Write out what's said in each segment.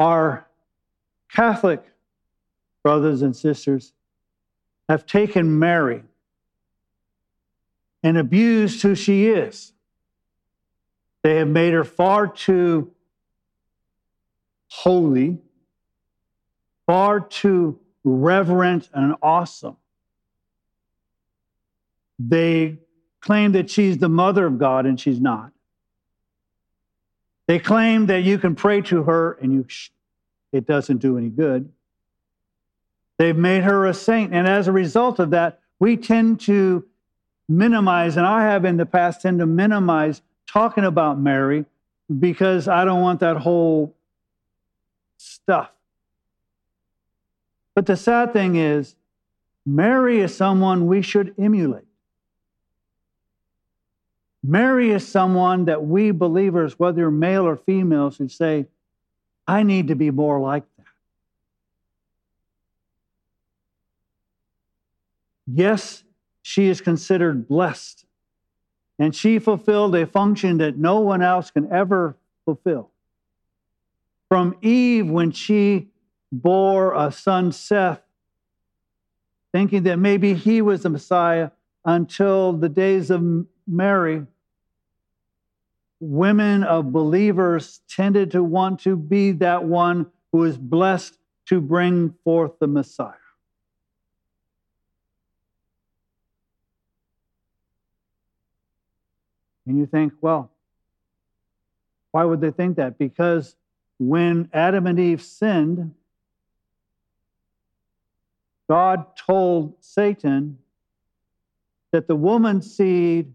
Our Catholic brothers and sisters have taken Mary and abused who she is. They have made her far too holy, far too reverent and awesome. They claim that she's the mother of God, and she's not. They claim that you can pray to her and you, it doesn't do any good. They've made her a saint. And as a result of that, we tend to minimize, and I have in the past tend to minimize talking about Mary because I don't want that whole stuff. But the sad thing is, Mary is someone we should emulate. Mary is someone that we believers, whether male or female, should say, I need to be more like that. Yes, she is considered blessed, and she fulfilled a function that no one else can ever fulfill. From Eve, when she bore a son, Seth, thinking that maybe he was the Messiah, until the days of Mary, women of believers tended to want to be that one who is blessed to bring forth the Messiah. And you think, well, why would they think that? Because when Adam and Eve sinned, God told Satan that the woman's seed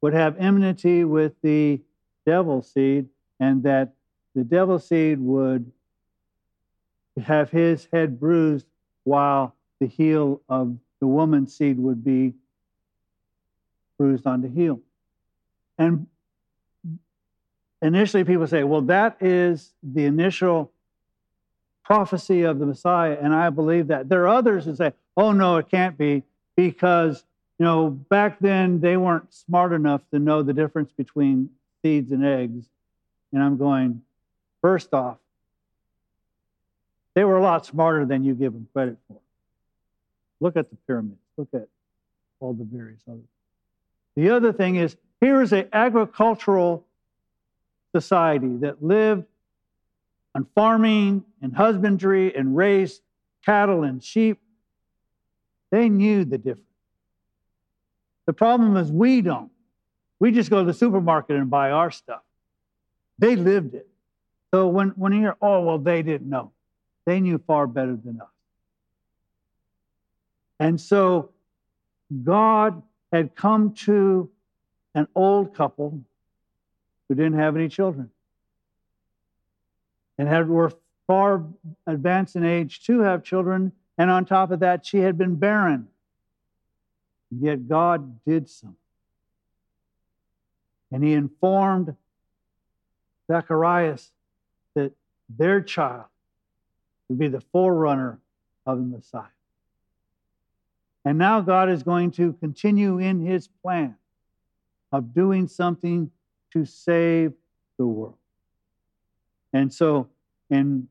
would have enmity with the devil's seed, and that the devil's seed would have his head bruised while the heel of the woman's seed would be bruised on the heel. And initially, people say, well, that is the initial prophecy of the Messiah, and I believe that. There are others who say, oh, no, it can't be, because you know, back then they weren't smart enough to know the difference between seeds and eggs. And I'm going, first off, they were a lot smarter than you give them credit for. Look at the pyramids. Look at all the various others. The other thing is here is an agricultural society that lived on farming and husbandry and raised cattle and sheep they knew the difference. The problem is we don't. We just go to the supermarket and buy our stuff. They lived it. So when, when you hear, oh, well, they didn't know, they knew far better than us. And so God had come to an old couple who didn't have any children and had were far advanced in age to have children and on top of that, she had been barren. Yet God did something. And he informed Zacharias that their child would be the forerunner of the Messiah. And now God is going to continue in his plan of doing something to save the world. And so in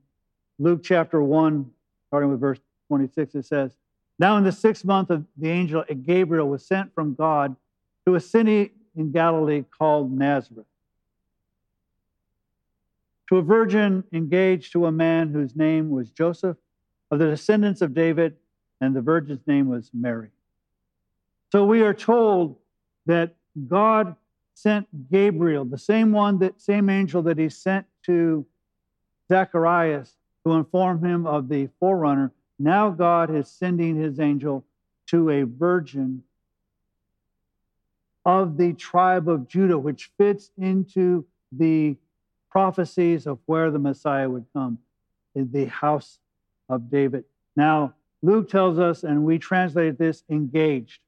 Luke chapter 1, starting with verse 26, it says, Now in the sixth month of the angel Gabriel was sent from God to a city in Galilee called Nazareth, to a virgin engaged to a man whose name was Joseph, of the descendants of David, and the virgin's name was Mary. So we are told that God sent Gabriel, the same one that same angel that he sent to Zacharias to inform him of the forerunner, now God is sending his angel to a virgin of the tribe of Judah, which fits into the prophecies of where the Messiah would come in the house of David. Now, Luke tells us, and we translate this engaged.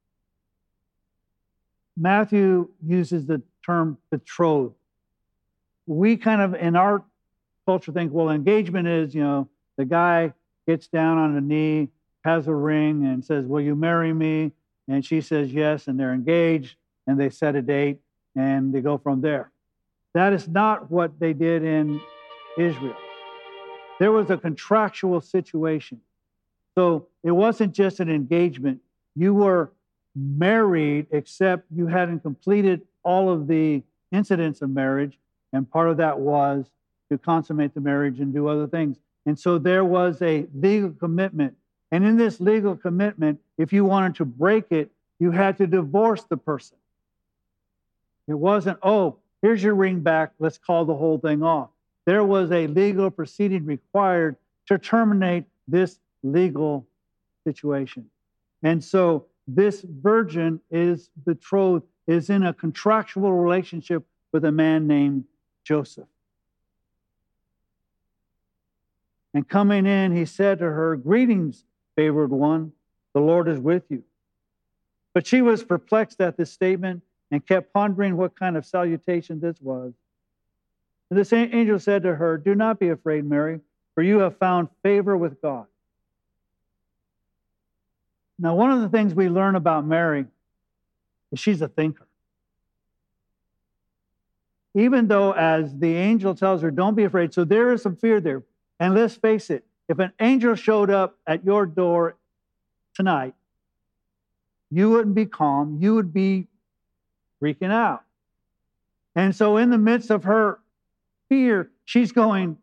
Matthew uses the term betrothed. We kind of, in our culture, think, well, engagement is, you know, the guy gets down on a knee, has a ring, and says, Will you marry me? And she says yes, and they're engaged, and they set a date, and they go from there. That is not what they did in Israel. There was a contractual situation. So it wasn't just an engagement. You were married, except you hadn't completed all of the incidents of marriage. And part of that was to consummate the marriage and do other things. And so there was a legal commitment. And in this legal commitment, if you wanted to break it, you had to divorce the person. It wasn't, oh, here's your ring back, let's call the whole thing off. There was a legal proceeding required to terminate this legal situation. And so this virgin is betrothed, is in a contractual relationship with a man named Joseph. And coming in, he said to her, Greetings, favored one, the Lord is with you. But she was perplexed at this statement and kept pondering what kind of salutation this was. And the angel said to her, Do not be afraid, Mary, for you have found favor with God. Now, one of the things we learn about Mary is she's a thinker. Even though, as the angel tells her, don't be afraid. So there is some fear there. And let's face it, if an angel showed up at your door tonight, you wouldn't be calm. You would be freaking out. And so, in the midst of her fear, she's going,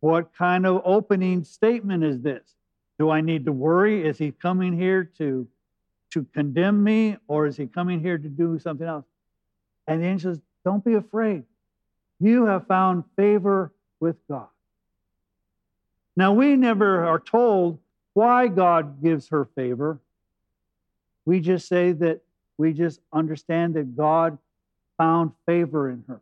What kind of opening statement is this? Do I need to worry? Is he coming here to, to condemn me or is he coming here to do something else? And the angel says, Don't be afraid. You have found favor with God. Now, we never are told why God gives her favor. We just say that we just understand that God found favor in her.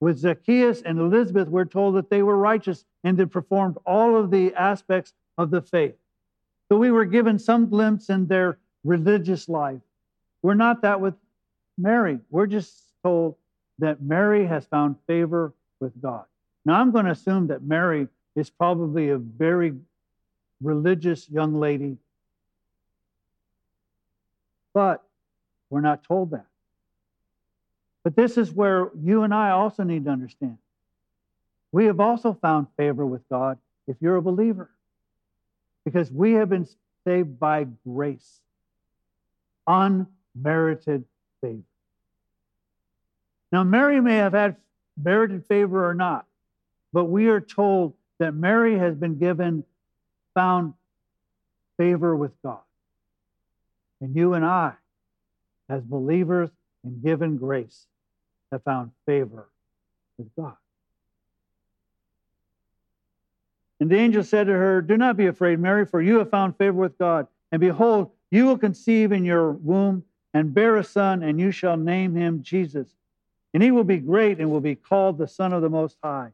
With Zacchaeus and Elizabeth, we're told that they were righteous and they performed all of the aspects of the faith. So we were given some glimpse in their religious life. We're not that with Mary. We're just told that Mary has found favor with God. Now, I'm going to assume that Mary is probably a very religious young lady, but we're not told that. But this is where you and I also need to understand. We have also found favor with God if you're a believer because we have been saved by grace, unmerited favor. Now, Mary may have had merited favor or not, but we are told that Mary has been given, found favor with God. And you and I, as believers and given grace, have found favor with God. And the angel said to her, Do not be afraid, Mary, for you have found favor with God. And behold, you will conceive in your womb and bear a son, and you shall name him Jesus. And he will be great and will be called the Son of the Most High.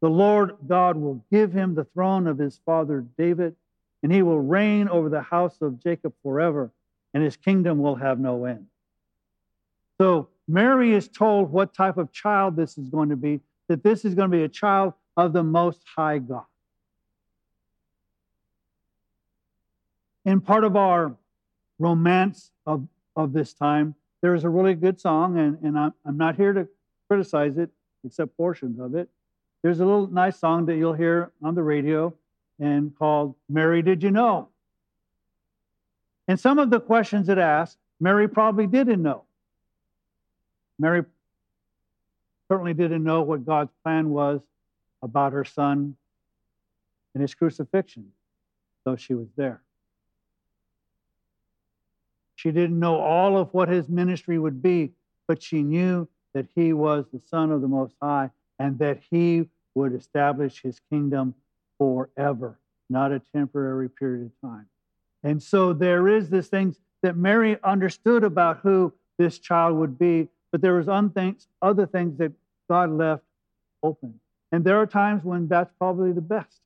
The Lord God will give him the throne of his father David, and he will reign over the house of Jacob forever, and his kingdom will have no end. So Mary is told what type of child this is going to be, that this is going to be a child of the Most High God. in part of our romance of, of this time, there is a really good song, and, and I'm, I'm not here to criticize it, except portions of it. There's a little nice song that you'll hear on the radio and called Mary Did You Know? And some of the questions it asked, Mary probably didn't know. Mary certainly didn't know what God's plan was about her son and his crucifixion, though she was there. She didn't know all of what his ministry would be, but she knew that he was the Son of the Most High and that he would establish his kingdom forever, not a temporary period of time. And so there is this thing that Mary understood about who this child would be, but there was other things that God left open. And there are times when that's probably the best.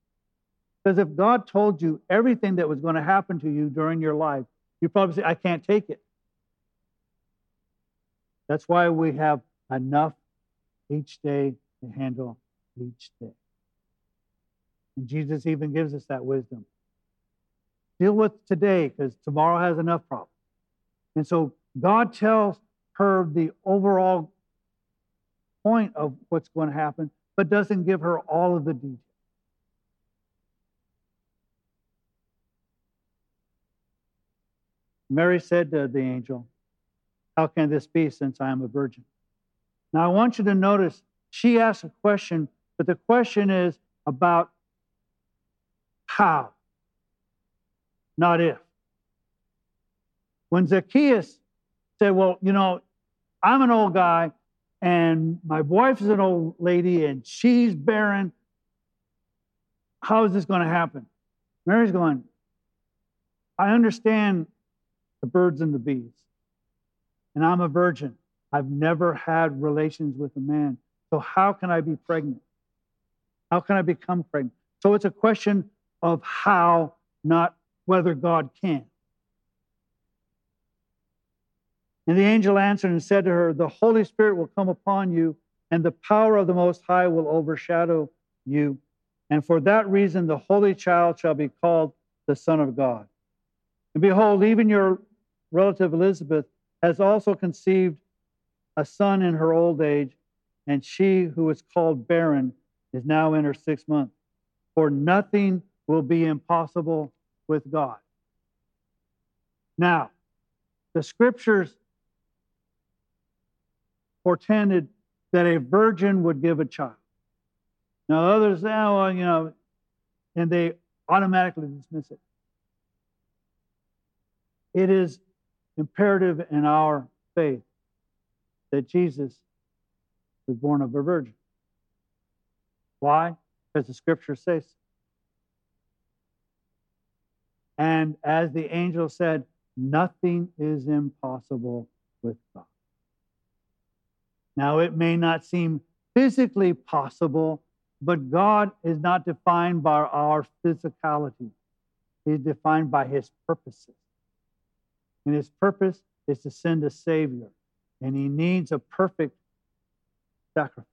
Because if God told you everything that was going to happen to you during your life, you probably say, I can't take it. That's why we have enough each day to handle each day. And Jesus even gives us that wisdom. Deal with today because tomorrow has enough problems. And so God tells her the overall point of what's going to happen, but doesn't give her all of the details. Mary said to the angel, How can this be since I am a virgin? Now, I want you to notice she asked a question, but the question is about how, not if. When Zacchaeus said, Well, you know, I'm an old guy and my wife is an old lady and she's barren. How is this going to happen? Mary's going, I understand the birds and the bees, and I'm a virgin. I've never had relations with a man. So, how can I be pregnant? How can I become pregnant? So, it's a question of how, not whether God can. And the angel answered and said to her, The Holy Spirit will come upon you, and the power of the Most High will overshadow you. And for that reason, the Holy Child shall be called the Son of God. And behold, even your relative Elizabeth has also conceived a son in her old age, and she who is called barren is now in her sixth month. For nothing will be impossible with God. Now, the scriptures portended that a virgin would give a child. Now, others say, oh, well, you know, and they automatically dismiss it. It is imperative in our faith that Jesus was born of a virgin. Why? Because the scripture says. And as the angel said, nothing is impossible with God. Now, it may not seem physically possible, but God is not defined by our physicality. He's defined by his purposes. And his purpose is to send a Savior, and he needs a perfect sacrifice.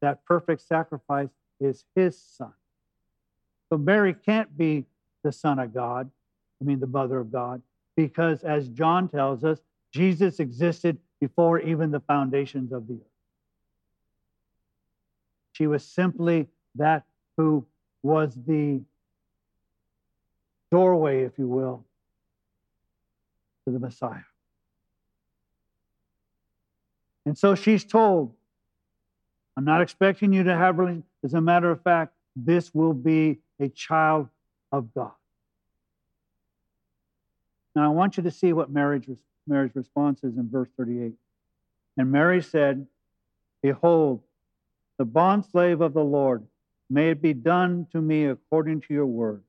That perfect sacrifice is his son. So Mary can't be the son of God, I mean, the mother of God, because as John tells us, Jesus existed before even the foundations of the earth. She was simply that who was the doorway, if you will, to the Messiah. And so she's told, I'm not expecting you to have religion. As a matter of fact, this will be a child of God. Now, I want you to see what Mary's, Mary's response is in verse 38. And Mary said, Behold, the bondslave of the Lord, may it be done to me according to your word.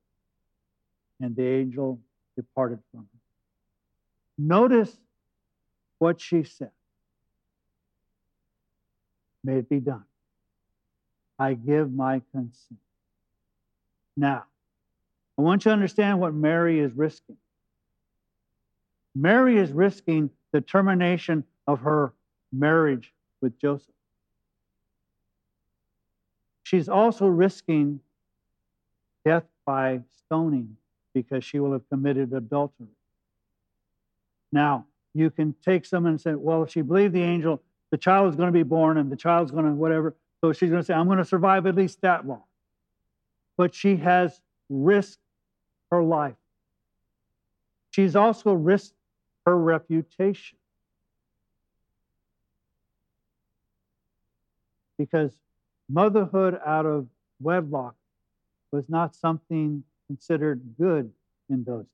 And the angel departed from her. Notice what she said. May it be done. I give my consent. Now, I want you to understand what Mary is risking. Mary is risking the termination of her marriage with Joseph. She's also risking death by stoning because she will have committed adultery. Now, you can take someone and say, well, if she believed the angel, the child is going to be born and the child's going to whatever. So she's going to say, I'm going to survive at least that long. But she has risked her life. She's also risked her reputation. Because motherhood out of wedlock was not something considered good in those days.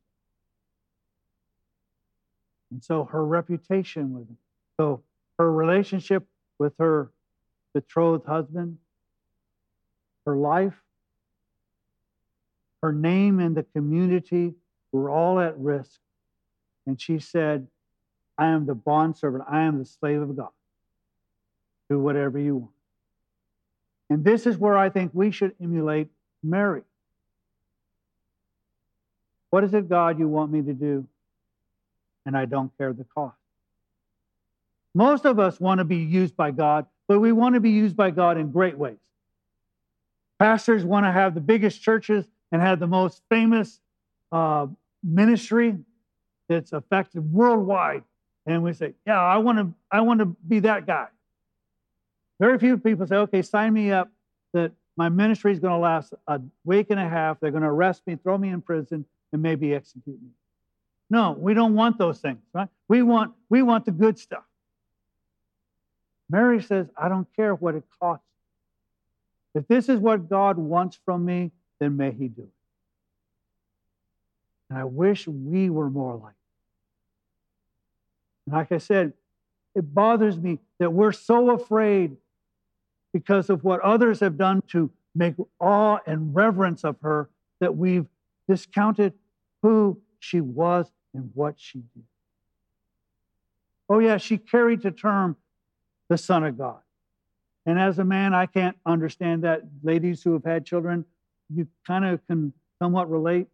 And so her reputation was so her relationship with her betrothed husband, her life, her name in the community were all at risk. And she said, I am the bondservant, I am the slave of God. Do whatever you want. And this is where I think we should emulate Mary. What is it, God, you want me to do? and I don't care the cost. Most of us want to be used by God, but we want to be used by God in great ways. Pastors want to have the biggest churches and have the most famous uh, ministry that's affected worldwide. And we say, yeah, I want to, I want to be that guy. Very few people say, okay, sign me up that my ministry is going to last a week and a half. They're going to arrest me, throw me in prison, and maybe execute me. No, we don't want those things, right? We want, we want the good stuff. Mary says, I don't care what it costs. If this is what God wants from me, then may He do it. And I wish we were more like that. Like I said, it bothers me that we're so afraid because of what others have done to make awe and reverence of her that we've discounted who she was and what she did. Oh, yeah, she carried to term the Son of God. And as a man, I can't understand that. Ladies who have had children, you kind of can somewhat relate.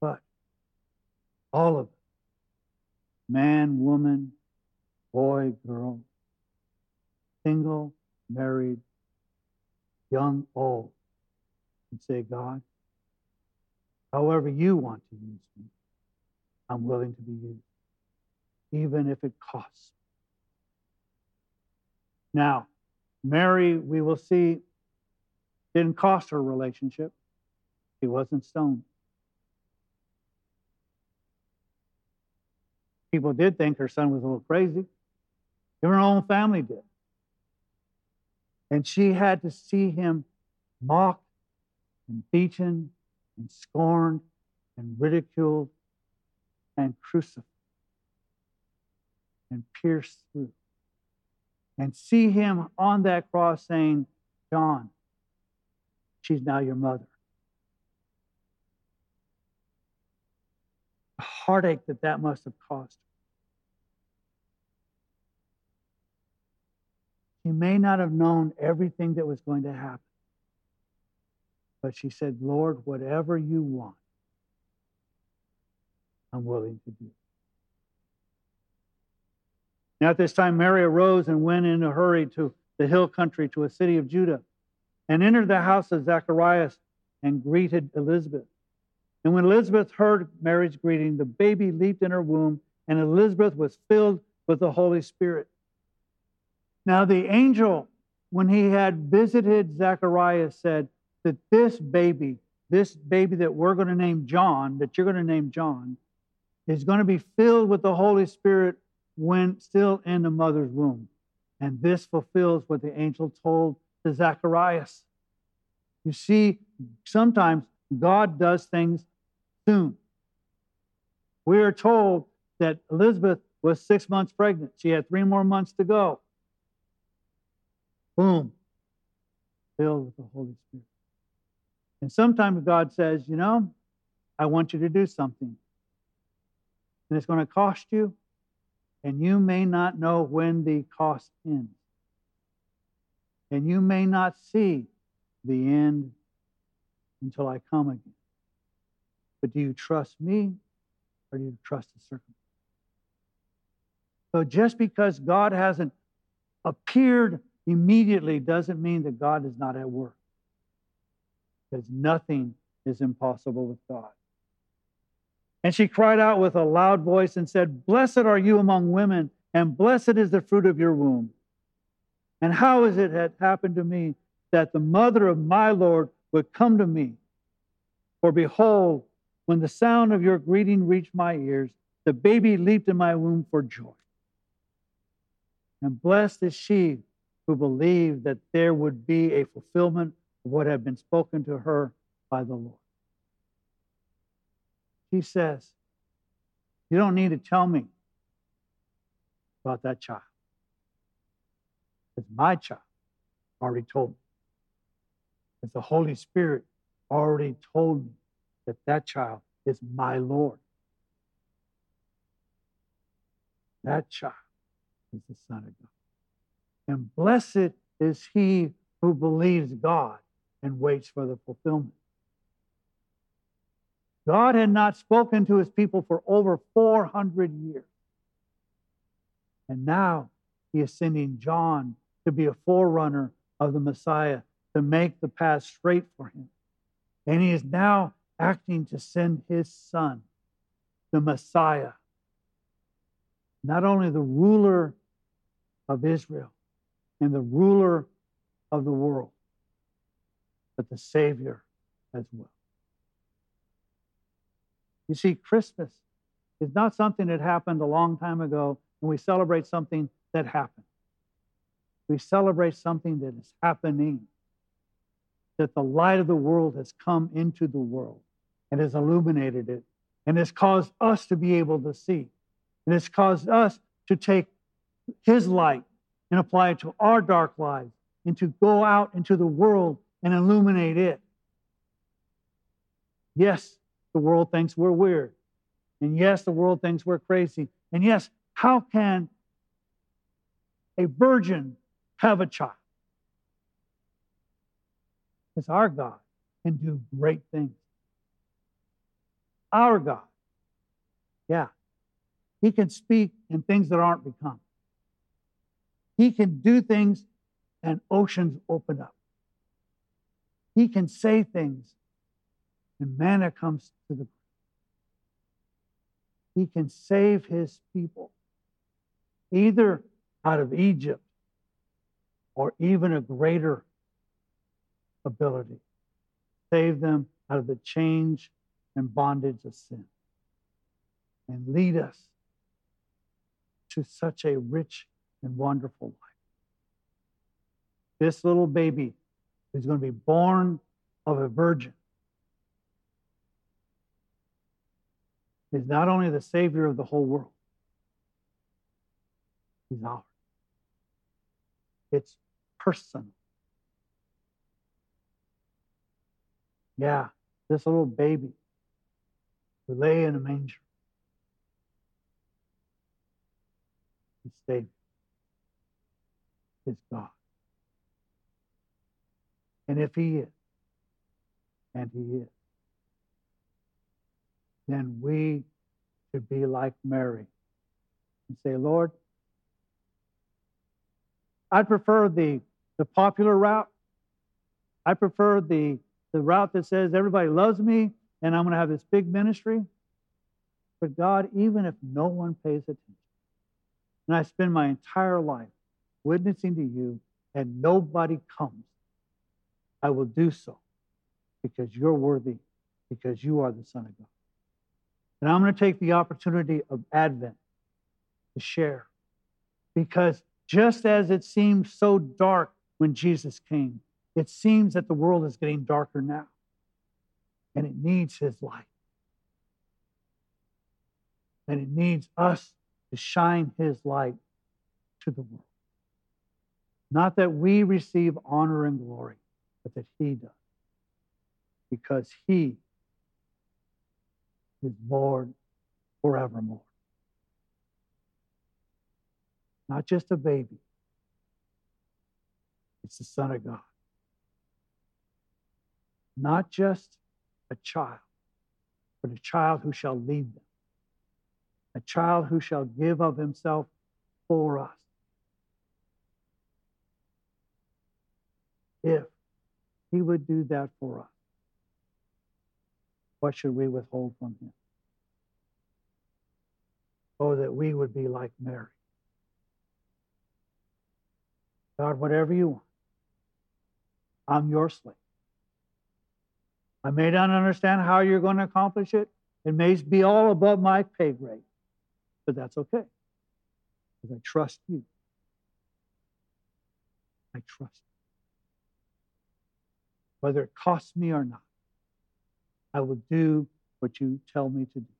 But all of it man, woman, boy, girl, single, married, young, old, and say, God, however you want to use me, I'm willing to be used, even if it costs. Now, Mary, we will see, didn't cost her relationship. She wasn't stoned. People did think her son was a little crazy. Even her own family did. And she had to see him mocked and beaten and scorned and ridiculed and crucified and pierced through. And see him on that cross saying, John, she's now your mother. The heartache that that must have caused He may not have known everything that was going to happen. But she said, Lord, whatever you want, I'm willing to do. Now, at this time, Mary arose and went in a hurry to the hill country, to a city of Judah, and entered the house of Zacharias and greeted Elizabeth. And when Elizabeth heard Mary's greeting, the baby leaped in her womb, and Elizabeth was filled with the Holy Spirit. Now, the angel, when he had visited Zacharias, said that this baby, this baby that we're going to name John, that you're going to name John, is going to be filled with the Holy Spirit when still in the mother's womb. And this fulfills what the angel told to Zacharias. You see, sometimes God does things soon. We are told that Elizabeth was six months pregnant. She had three more months to go. Boom. Filled with the Holy Spirit. And sometimes God says, you know, I want you to do something. And it's going to cost you, and you may not know when the cost ends. And you may not see the end until I come again. But do you trust me or do you trust the circumstance? So just because God hasn't appeared immediately doesn't mean that God is not at work. Because nothing is impossible with God. And she cried out with a loud voice and said, Blessed are you among women, and blessed is the fruit of your womb. And how is it had happened to me that the mother of my Lord would come to me? For behold, when the sound of your greeting reached my ears, the baby leaped in my womb for joy. And blessed is she who believed that there would be a fulfillment what had been spoken to her by the Lord. She says, You don't need to tell me about that child. It's my child already told me. It's the Holy Spirit already told me that that child is my Lord. That child is the Son of God. And blessed is he who believes God and waits for the fulfillment. God had not spoken to his people for over 400 years. And now he is sending John to be a forerunner of the Messiah to make the path straight for him. And he is now acting to send his son, the Messiah, not only the ruler of Israel and the ruler of the world, but the Savior as well. You see, Christmas is not something that happened a long time ago, and we celebrate something that happened. We celebrate something that is happening, that the light of the world has come into the world and has illuminated it and has caused us to be able to see. And has caused us to take his light and apply it to our dark lives and to go out into the world and illuminate it. Yes, the world thinks we're weird. And yes, the world thinks we're crazy. And yes, how can a virgin have a child? Because our God can do great things. Our God. Yeah. He can speak in things that aren't become. He can do things and oceans open up. He can say things and manna comes to the he can save his people either out of Egypt or even a greater ability. Save them out of the change and bondage of sin. And lead us to such a rich and wonderful life. This little baby is going to be born of a virgin He's not only the Savior of the whole world, He's ours. It's personal. Yeah, this little baby who lay in a manger is Savior, is God. And if He is, and He is, then we should be like Mary and say, Lord, I prefer the, the popular route. I prefer the, the route that says everybody loves me and I'm going to have this big ministry. But God, even if no one pays attention, and I spend my entire life witnessing to you and nobody comes, I will do so because you're worthy, because you are the Son of God. And I'm going to take the opportunity of Advent to share. Because just as it seemed so dark when Jesus came, it seems that the world is getting darker now. And it needs his light. And it needs us to shine his light to the world. Not that we receive honor and glory, but that he does. Because he is Lord forevermore. Not just a baby, it's the Son of God. Not just a child, but a child who shall lead them, a child who shall give of himself for us. If he would do that for us, what should we withhold from him? Oh, that we would be like Mary. God, whatever you want, I'm your slave. I may not understand how you're going to accomplish it. It may be all above my pay grade, but that's okay because I trust you. I trust you. Whether it costs me or not. I will do what you tell me to do.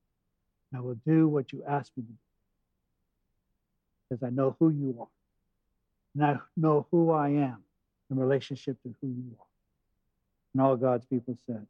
I will do what you ask me to do. Because I know who you are. And I know who I am in relationship to who you are. And all God's people said,